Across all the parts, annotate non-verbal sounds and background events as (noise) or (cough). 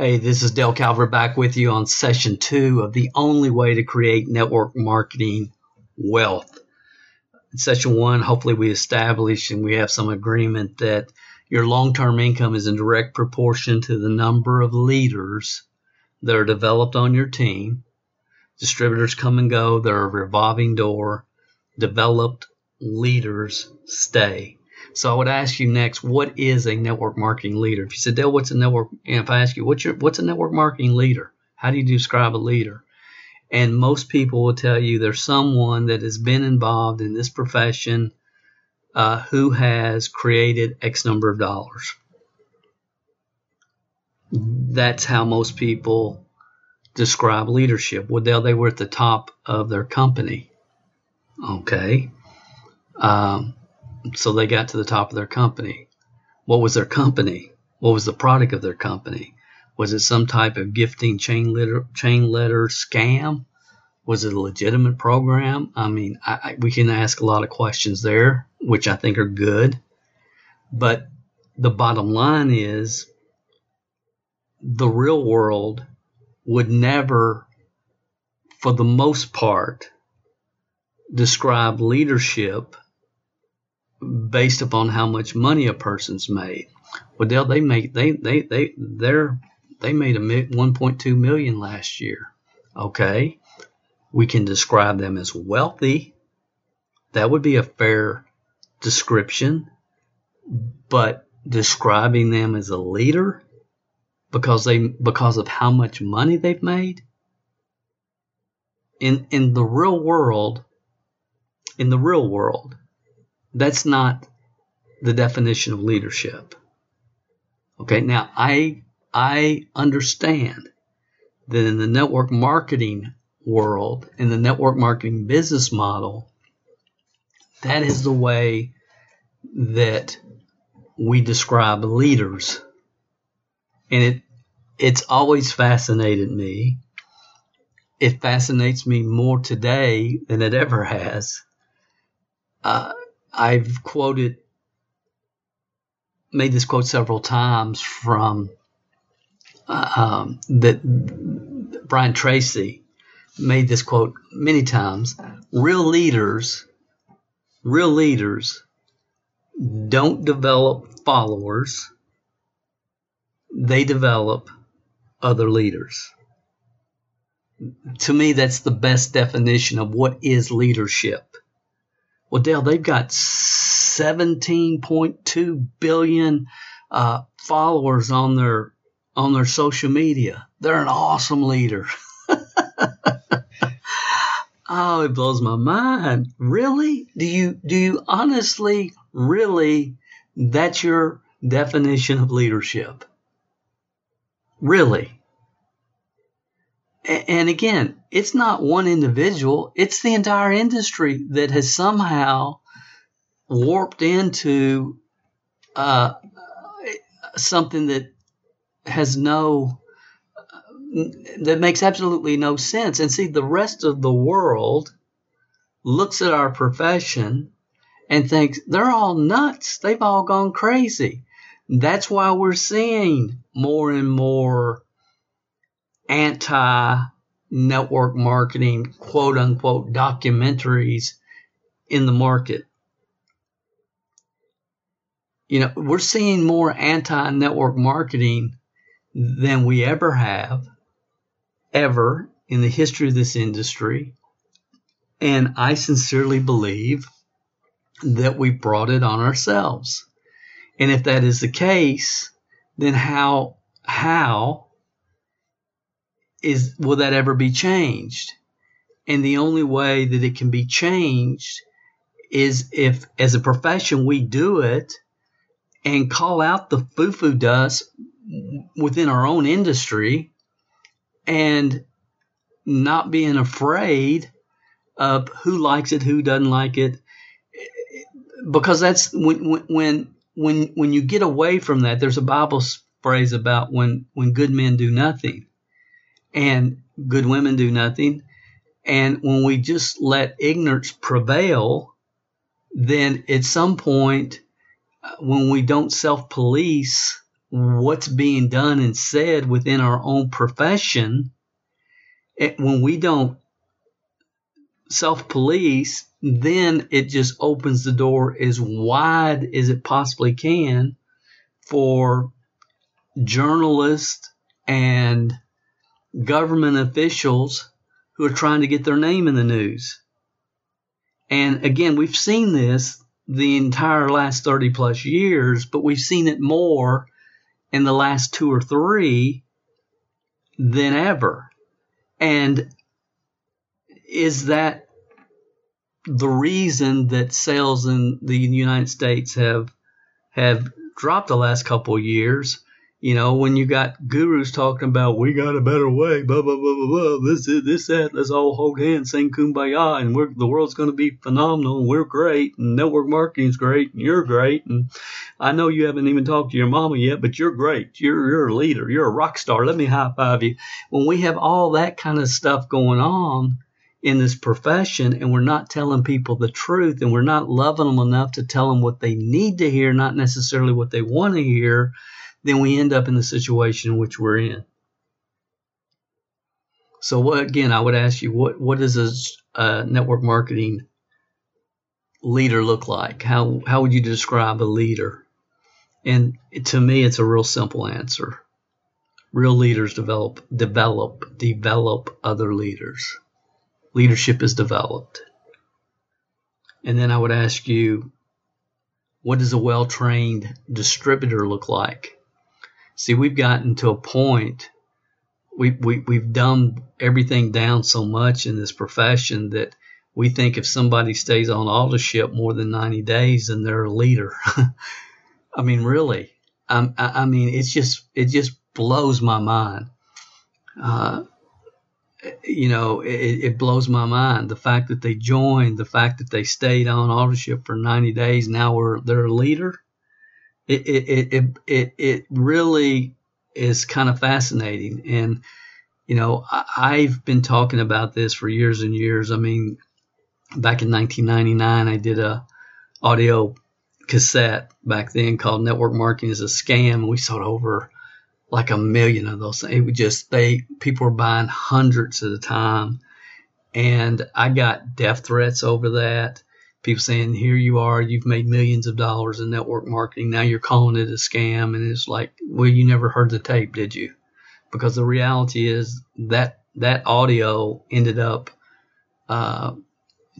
Hey, this is Dale Calvert back with you on session two of the only way to create network marketing wealth. In session one, hopefully, we establish and we have some agreement that your long term income is in direct proportion to the number of leaders that are developed on your team Distributors come and go, they're a revolving door. Developed leaders stay. So I would ask you next, what is a network marketing leader? If you said, Dale, what's a network? And if I ask you, what's your what's a network marketing leader? How do you describe a leader? And most people will tell you there's someone that has been involved in this profession uh, who has created X number of dollars. That's how most people describe leadership? Well, they, they were at the top of their company. Okay. Um, so they got to the top of their company. What was their company? What was the product of their company? Was it some type of gifting chain letter, chain letter scam? Was it a legitimate program? I mean, I, I, we can ask a lot of questions there, which I think are good. But the bottom line is the real world would never, for the most part, describe leadership based upon how much money a person's made. Well, Dale, they made they they they they're they made a 1.2 million last year. Okay, we can describe them as wealthy. That would be a fair description, but describing them as a leader because they because of how much money they've made in in the real world in the real world that's not the definition of leadership okay now i i understand that in the network marketing world in the network marketing business model that is the way that we describe leaders and it it's always fascinated me. It fascinates me more today than it ever has. Uh, I've quoted, made this quote several times from uh, um, that Brian Tracy made this quote many times. Real leaders, real leaders don't develop followers they develop other leaders. To me, that's the best definition of what is leadership. Well, Dale, they've got 17.2 billion uh, followers on their on their social media. They're an awesome leader. (laughs) oh, it blows my mind. Really? Do you do you honestly really that's your definition of leadership? Really. And again, it's not one individual, it's the entire industry that has somehow warped into uh, something that has no, that makes absolutely no sense. And see, the rest of the world looks at our profession and thinks they're all nuts. They've all gone crazy. That's why we're seeing more and more anti network marketing, quote unquote, documentaries in the market. You know, we're seeing more anti network marketing than we ever have, ever in the history of this industry. And I sincerely believe that we brought it on ourselves. And if that is the case, then how how is will that ever be changed? And the only way that it can be changed is if as a profession we do it and call out the foo-foo dust within our own industry and not being afraid of who likes it, who doesn't like it, because that's when when when when you get away from that. There's a Bible phrase about when when good men do nothing, and good women do nothing, and when we just let ignorance prevail, then at some point, uh, when we don't self police what's being done and said within our own profession, it, when we don't self police, then it just opens the door as wide as it possibly can for journalists and government officials who are trying to get their name in the news. And again, we've seen this the entire last 30 plus years, but we've seen it more in the last two or three than ever. And is that the reason that sales in the United States have have dropped the last couple of years? You know, when you got gurus talking about we got a better way, blah blah blah blah blah, this is this that, let's all hold hands, sing kumbaya, and we're the world's going to be phenomenal, and we're great, and network marketing's great, and you're great, and I know you haven't even talked to your mama yet, but you're great, you're you're a leader, you're a rock star. Let me high five you. When we have all that kind of stuff going on in this profession, and we're not telling people the truth, and we're not loving them enough to tell them what they need to hear, not necessarily what they want to hear then we end up in the situation in which we're in. So what, again, I would ask you, what, what does a, a network marketing leader look like? How, how would you describe a leader? And to me, it's a real simple answer. Real leaders develop, develop, develop other leaders. Leadership is developed. And then I would ask you, what does a well trained distributor look like? See, we've gotten to a point, we, we, we've dumbed everything down so much in this profession that we think if somebody stays on autoship more than 90 days, then they're a leader. (laughs) I mean, really. I, I mean, it's just, it just blows my mind. Uh, you know, it, it, blows my mind. The fact that they joined, the fact that they stayed on autoship for 90 days, now we're, they're a leader it it it it, it really is kind of fascinating. And you know, I, have been talking about this for years and years. I mean, back in 1999, I did a audio cassette back then called "Network Marketing is a Scam." We sold over like a million of those. It would just they people were buying hundreds at a time, and I got death threats over that people saying, here you are, you've made millions of dollars in network marketing. Now you're calling it a scam. And it's like, well, you never heard the tape, did you? Because the reality is that that audio ended up uh,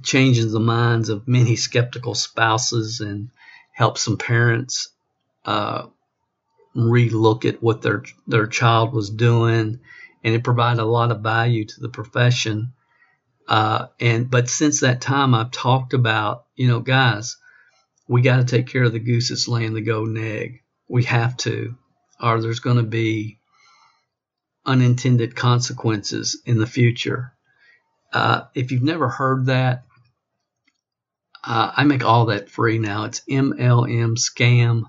changing the minds of many skeptical spouses and helped some parents uh, relook at what their their child was doing, and it provided a lot of value to the profession. Uh, and but since that time, I've talked about, you know, guys, we got to take care of the goose that's laying the golden egg. We have to, or there's going to be unintended consequences in the future. Uh, if you've never heard that, uh, I make all that free now. It's MLM scam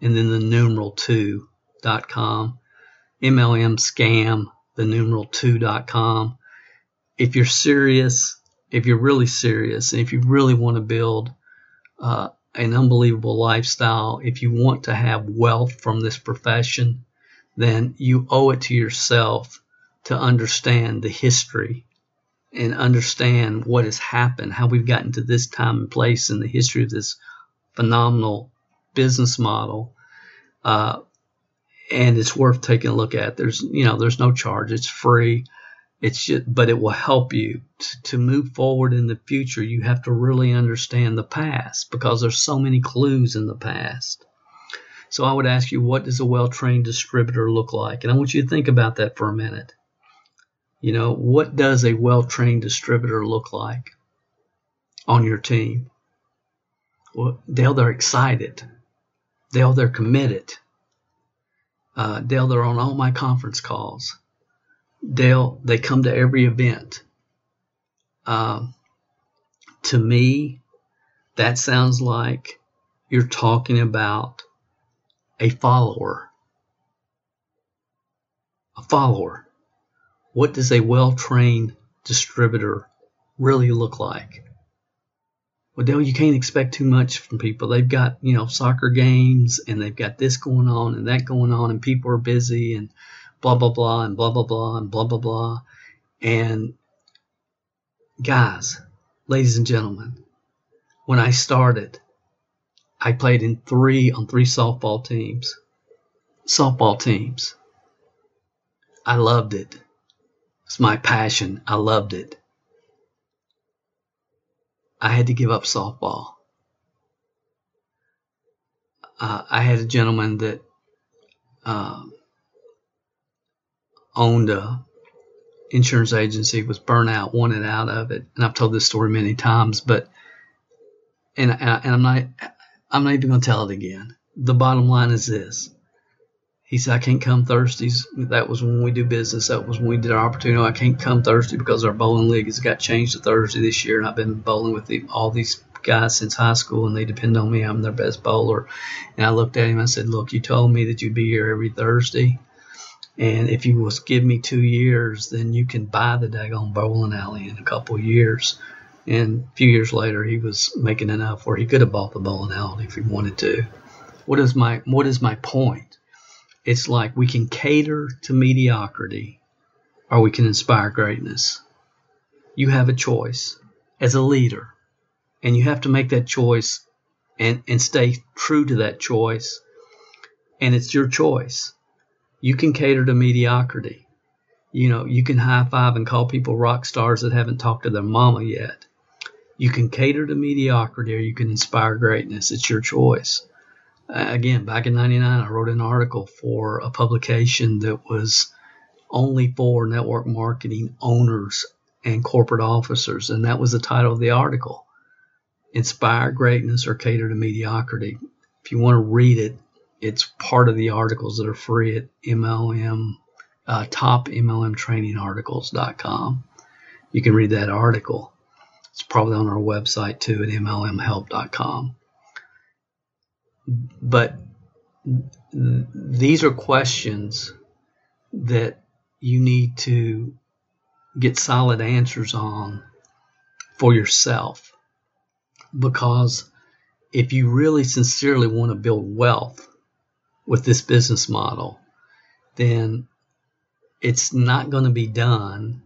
and then the numeral two dot com. MLM scam, the numeral two dot com if you're serious, if you're really serious, and if you really want to build uh, an unbelievable lifestyle, if you want to have wealth from this profession, then you owe it to yourself to understand the history and understand what has happened, how we've gotten to this time and place in the history of this phenomenal business model. Uh, and it's worth taking a look at. There's, you know, there's no charge. It's free. It's just, but it will help you to, to move forward in the future. You have to really understand the past because there's so many clues in the past. So I would ask you, what does a well-trained distributor look like? And I want you to think about that for a minute. You know, what does a well-trained distributor look like on your team? Well, Dale, they're excited. Dale, they're committed. Uh, Dale, they're on all my conference calls. Dale, they come to every event. Um, to me, that sounds like you're talking about a follower. A follower. What does a well trained distributor really look like? Well, Dale, you can't expect too much from people. They've got, you know, soccer games and they've got this going on and that going on and people are busy and blah, blah, blah and blah, blah, blah and blah, blah, blah. And guys, ladies and gentlemen, when I started, I played in three on three softball teams. Softball teams. I loved it. It's my passion. I loved it. I had to give up softball. Uh, I had a gentleman that uh, owned a insurance agency, was burnt out, wanted out of it, and I've told this story many times. But and and I'm not I'm not even going to tell it again. The bottom line is this: he said, I can't come Thursdays. That was when we do business. That was when we did our opportunity. I can't come Thursday because our bowling league has got changed to Thursday this year. And I've been bowling with the, all these guys since high school and they depend on me. I'm their best bowler. And I looked at him I said, Look, you told me that you'd be here every Thursday. And if you was give me two years, then you can buy the daggone bowling alley in a couple years. And a few years later, he was making enough where he could have bought the bowling alley if he wanted to. What is my What is my point? it's like we can cater to mediocrity or we can inspire greatness. You have a choice as a leader, and you have to make that choice and, and stay true to that choice. And it's your choice. You can cater to mediocrity. You know, you can high five and call people rock stars that haven't talked to their mama yet. You can cater to mediocrity or you can inspire greatness. It's your choice uh, again, back in 99, I wrote an article for a publication that was only for network marketing owners and corporate officers. And that was the title of the article Inspire Greatness or Cater to Mediocrity. If you want to read it, it's part of the articles that are free at MLM, uh, topmlmtrainingarticles.com. You can read that article. It's probably on our website too at mlmhelp.com but these are questions that you need to get solid answers on for yourself. Because if you really sincerely want to build wealth with this business model, then it's not going to be done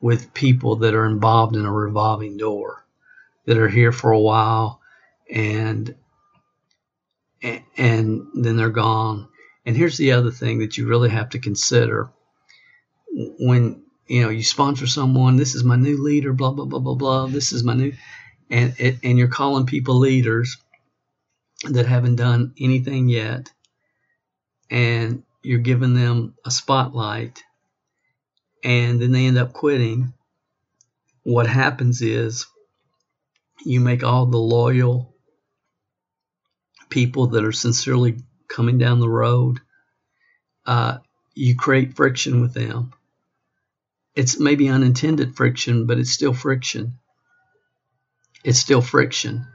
with people that are involved in a revolving door, that are here for a while and and, then they're gone. And here's the other thing that you really have to consider when you know you sponsor someone. This is my new leader. Blah blah blah blah blah. This is my new, and and you're calling people leaders that haven't done anything yet, and you're giving them a spotlight, and then they end up quitting. What happens is you make all the loyal people that are sincerely coming down the road, uh, you create friction with them. It's maybe unintended friction, but it's still friction. It's still friction.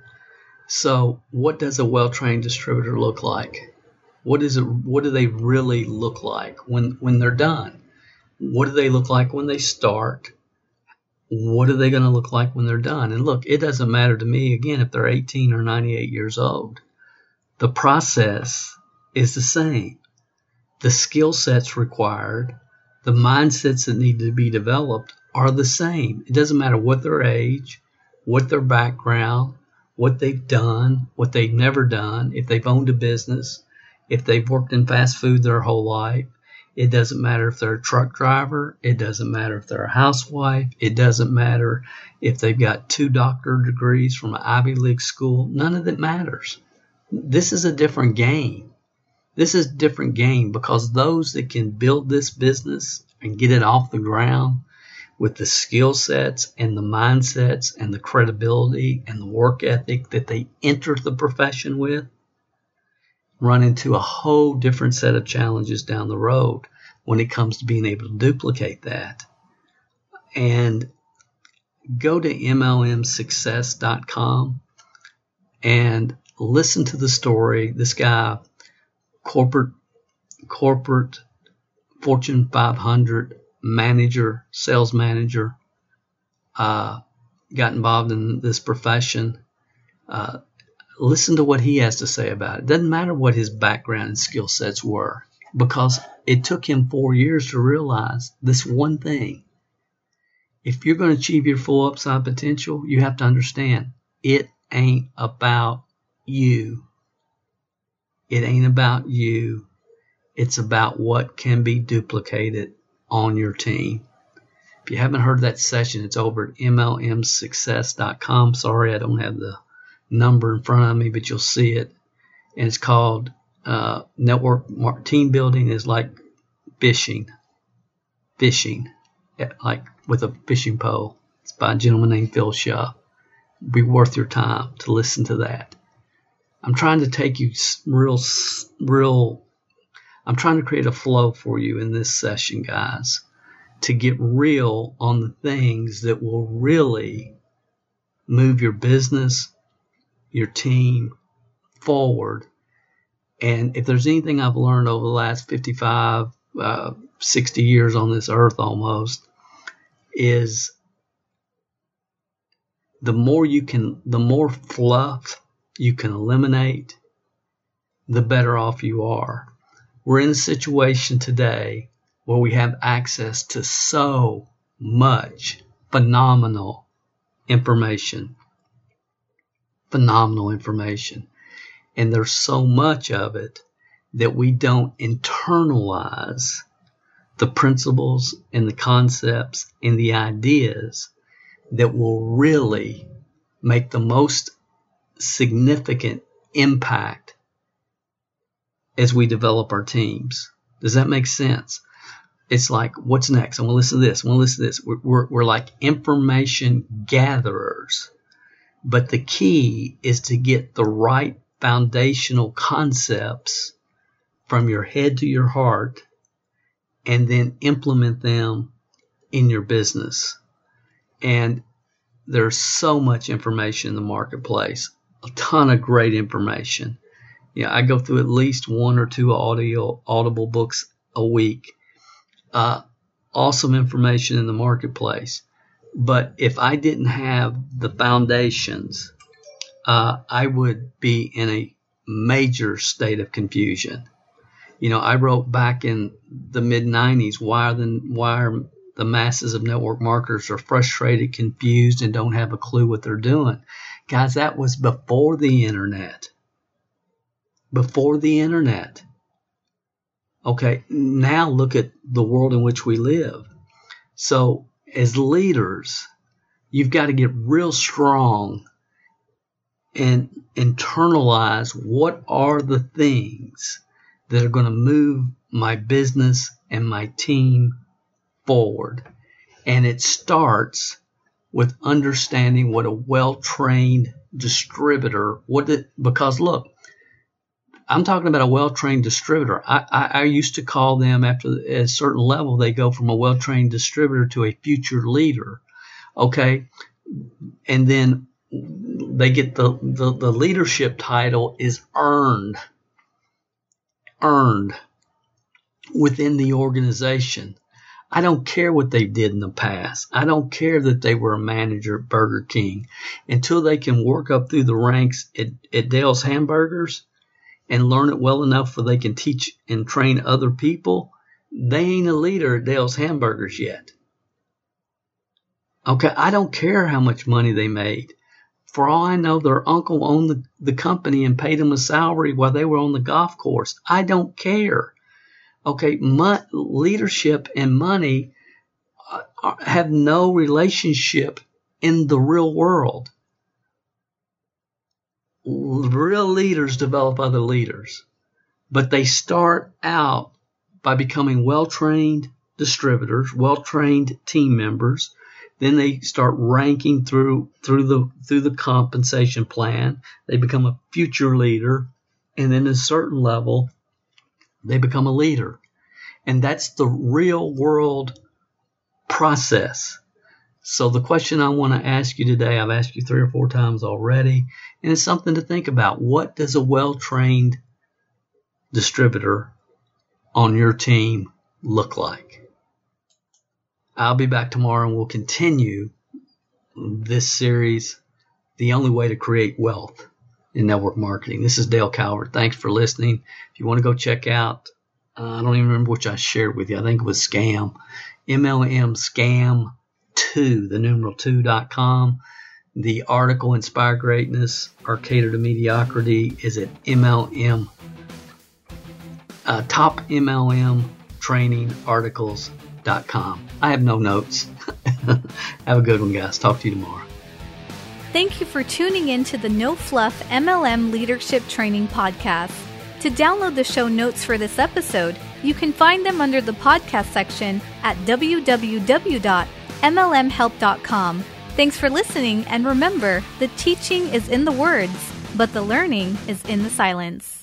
So, what does a well-trained distributor look like? What is it? What do they really look like when when they're done? What do they look like when they start? What are they going to look like when they're done? And look, it doesn't matter to me again if they're 18 or 98 years old. The process is the same. The skill sets required, the mindsets that need to be developed are the same. It doesn't matter what their age, what their background, what they've done, what they've never done, if they've owned a business, if they've worked in fast food their whole life. It doesn't matter if they're a truck driver. It doesn't matter if they're a housewife. It doesn't matter if they've got two doctorate degrees from an Ivy League school. None of that matters. This is a different game. This is a different game because those that can build this business and get it off the ground with the skill sets and the mindsets and the credibility and the work ethic that they enter the profession with, run into a whole different set of challenges down the road when it comes to being able to duplicate that. And go to MLMsuccess.com and listen to the story. This guy, corporate, corporate, Fortune 500 manager, sales manager, uh, got involved in this profession. Uh, listen to what he has to say about it. Doesn't matter what his background and skill sets were, because it took him four years to realize this one thing. If you're going to achieve your full upside potential, you have to understand it ain't about you. It ain't about you. It's about what can be duplicated on your team. If you haven't heard that session, it's over at MLMsuccess.com. Sorry, I don't have the number in front of me, but you'll see it. And it's called uh, Network Team Building is like fishing. Fishing. Like with a fishing pole. It's by a gentleman named Phil Shaw. Be worth your time to listen to that. I'm trying to take you real, real. I'm trying to create a flow for you in this session, guys, to get real on the things that will really move your business, your team forward. And if there's anything I've learned over the last 55, uh, 60 years on this earth almost, is the more you can, the more fluff you can eliminate, the better off you are. We're in a situation today where we have access to so much phenomenal information. Phenomenal information. And there's so much of it that we don't internalize the principles and the concepts and the ideas that will really make the most significant impact as we develop our teams. Does that make sense? It's like, what's next? I want to listen to this. I want to listen to this. We're, we're, we're like information gatherers. But the key is to get the right foundational concepts from your head to your heart and then implement them in your business. And there's so much information in the marketplace, a ton of great information. Yeah, I go through at least one or two audio audible books a week. Uh, awesome information in the marketplace. But if I didn't have the foundations, uh, I would be in a major state of confusion. You know, I wrote back in the mid 90s why, the, why are the masses of network marketers are frustrated, confused, and don't have a clue what they're doing. Guys, that was before the internet. Before the internet. Okay, now look at the world in which we live. So, as leaders, you've got to get real strong and internalize what are the things that are going to move my business and my team forward. And it starts with understanding what a well-trained distributor what it because look i'm talking about a well-trained distributor I, I, I used to call them after a certain level they go from a well-trained distributor to a future leader okay and then they get the, the, the leadership title is earned earned within the organization I don't care what they did in the past. I don't care that they were a manager at Burger King. Until they can work up through the ranks at, at Dale's Hamburgers and learn it well enough where they can teach and train other people, they ain't a leader at Dale's Hamburgers yet. Okay, I don't care how much money they made. For all I know, their uncle owned the, the company and paid them a salary while they were on the golf course. I don't care. Okay, mo- leadership and money uh, have no relationship in the real world. Real leaders develop other leaders, but they start out by becoming well trained distributors, well trained team members. Then they start ranking through through the through the compensation plan. They become a future leader, and then at a certain level, they become a leader. And that's the real world process. So the question I want to ask you today, I've asked you three or four times already, and it's something to think about. What does a well-trained distributor on your team look like? I'll be back tomorrow and we'll continue this series, The Only Way to Create Wealth in Network Marketing. This is Dale Calvert. Thanks for listening. If you want to go check out, uh, I don't even remember which I shared with you. I think it was Scam, MLM Scam 2, the numeral 2.com. The article Inspire Greatness or Cater to Mediocrity is at MLM, uh, top MLM training articles I have no notes. (laughs) have a good one, guys. Talk to you tomorrow. Thank you for tuning in to the No Fluff MLM Leadership Training Podcast. To download the show notes for this episode, you can find them under the podcast section at www.mlmhelp.com. Thanks for listening, and remember the teaching is in the words, but the learning is in the silence.